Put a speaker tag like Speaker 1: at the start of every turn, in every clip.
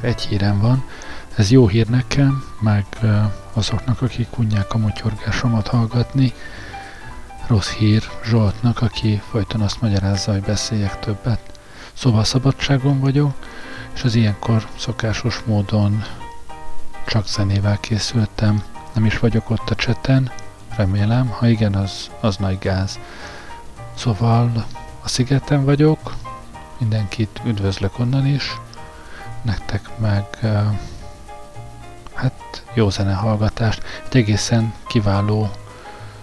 Speaker 1: Egy hírem van. Ez jó hír nekem, meg azoknak, akik unják a motyorgásomat hallgatni. Rossz hír Zsoltnak, aki folyton azt magyarázza, hogy beszéljek többet. Szóval szabadságon vagyok, és az ilyenkor szokásos módon csak zenével készültem. Nem is vagyok ott a cseten, remélem, ha igen, az, az nagy gáz. Szóval a szigeten vagyok, mindenkit üdvözlök onnan is, nektek meg hát jó zenehallgatást. Egy egészen kiváló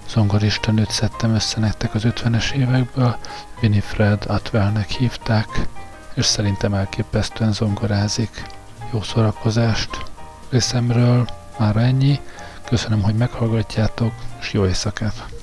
Speaker 1: zongorista nőt szedtem össze nektek az 50-es évekből, Winifred Atwellnek hívták, és szerintem elképesztően zongorázik. Jó szórakozást részemről már ennyi. Köszönöm, hogy meghallgatjátok, és jó éjszakát!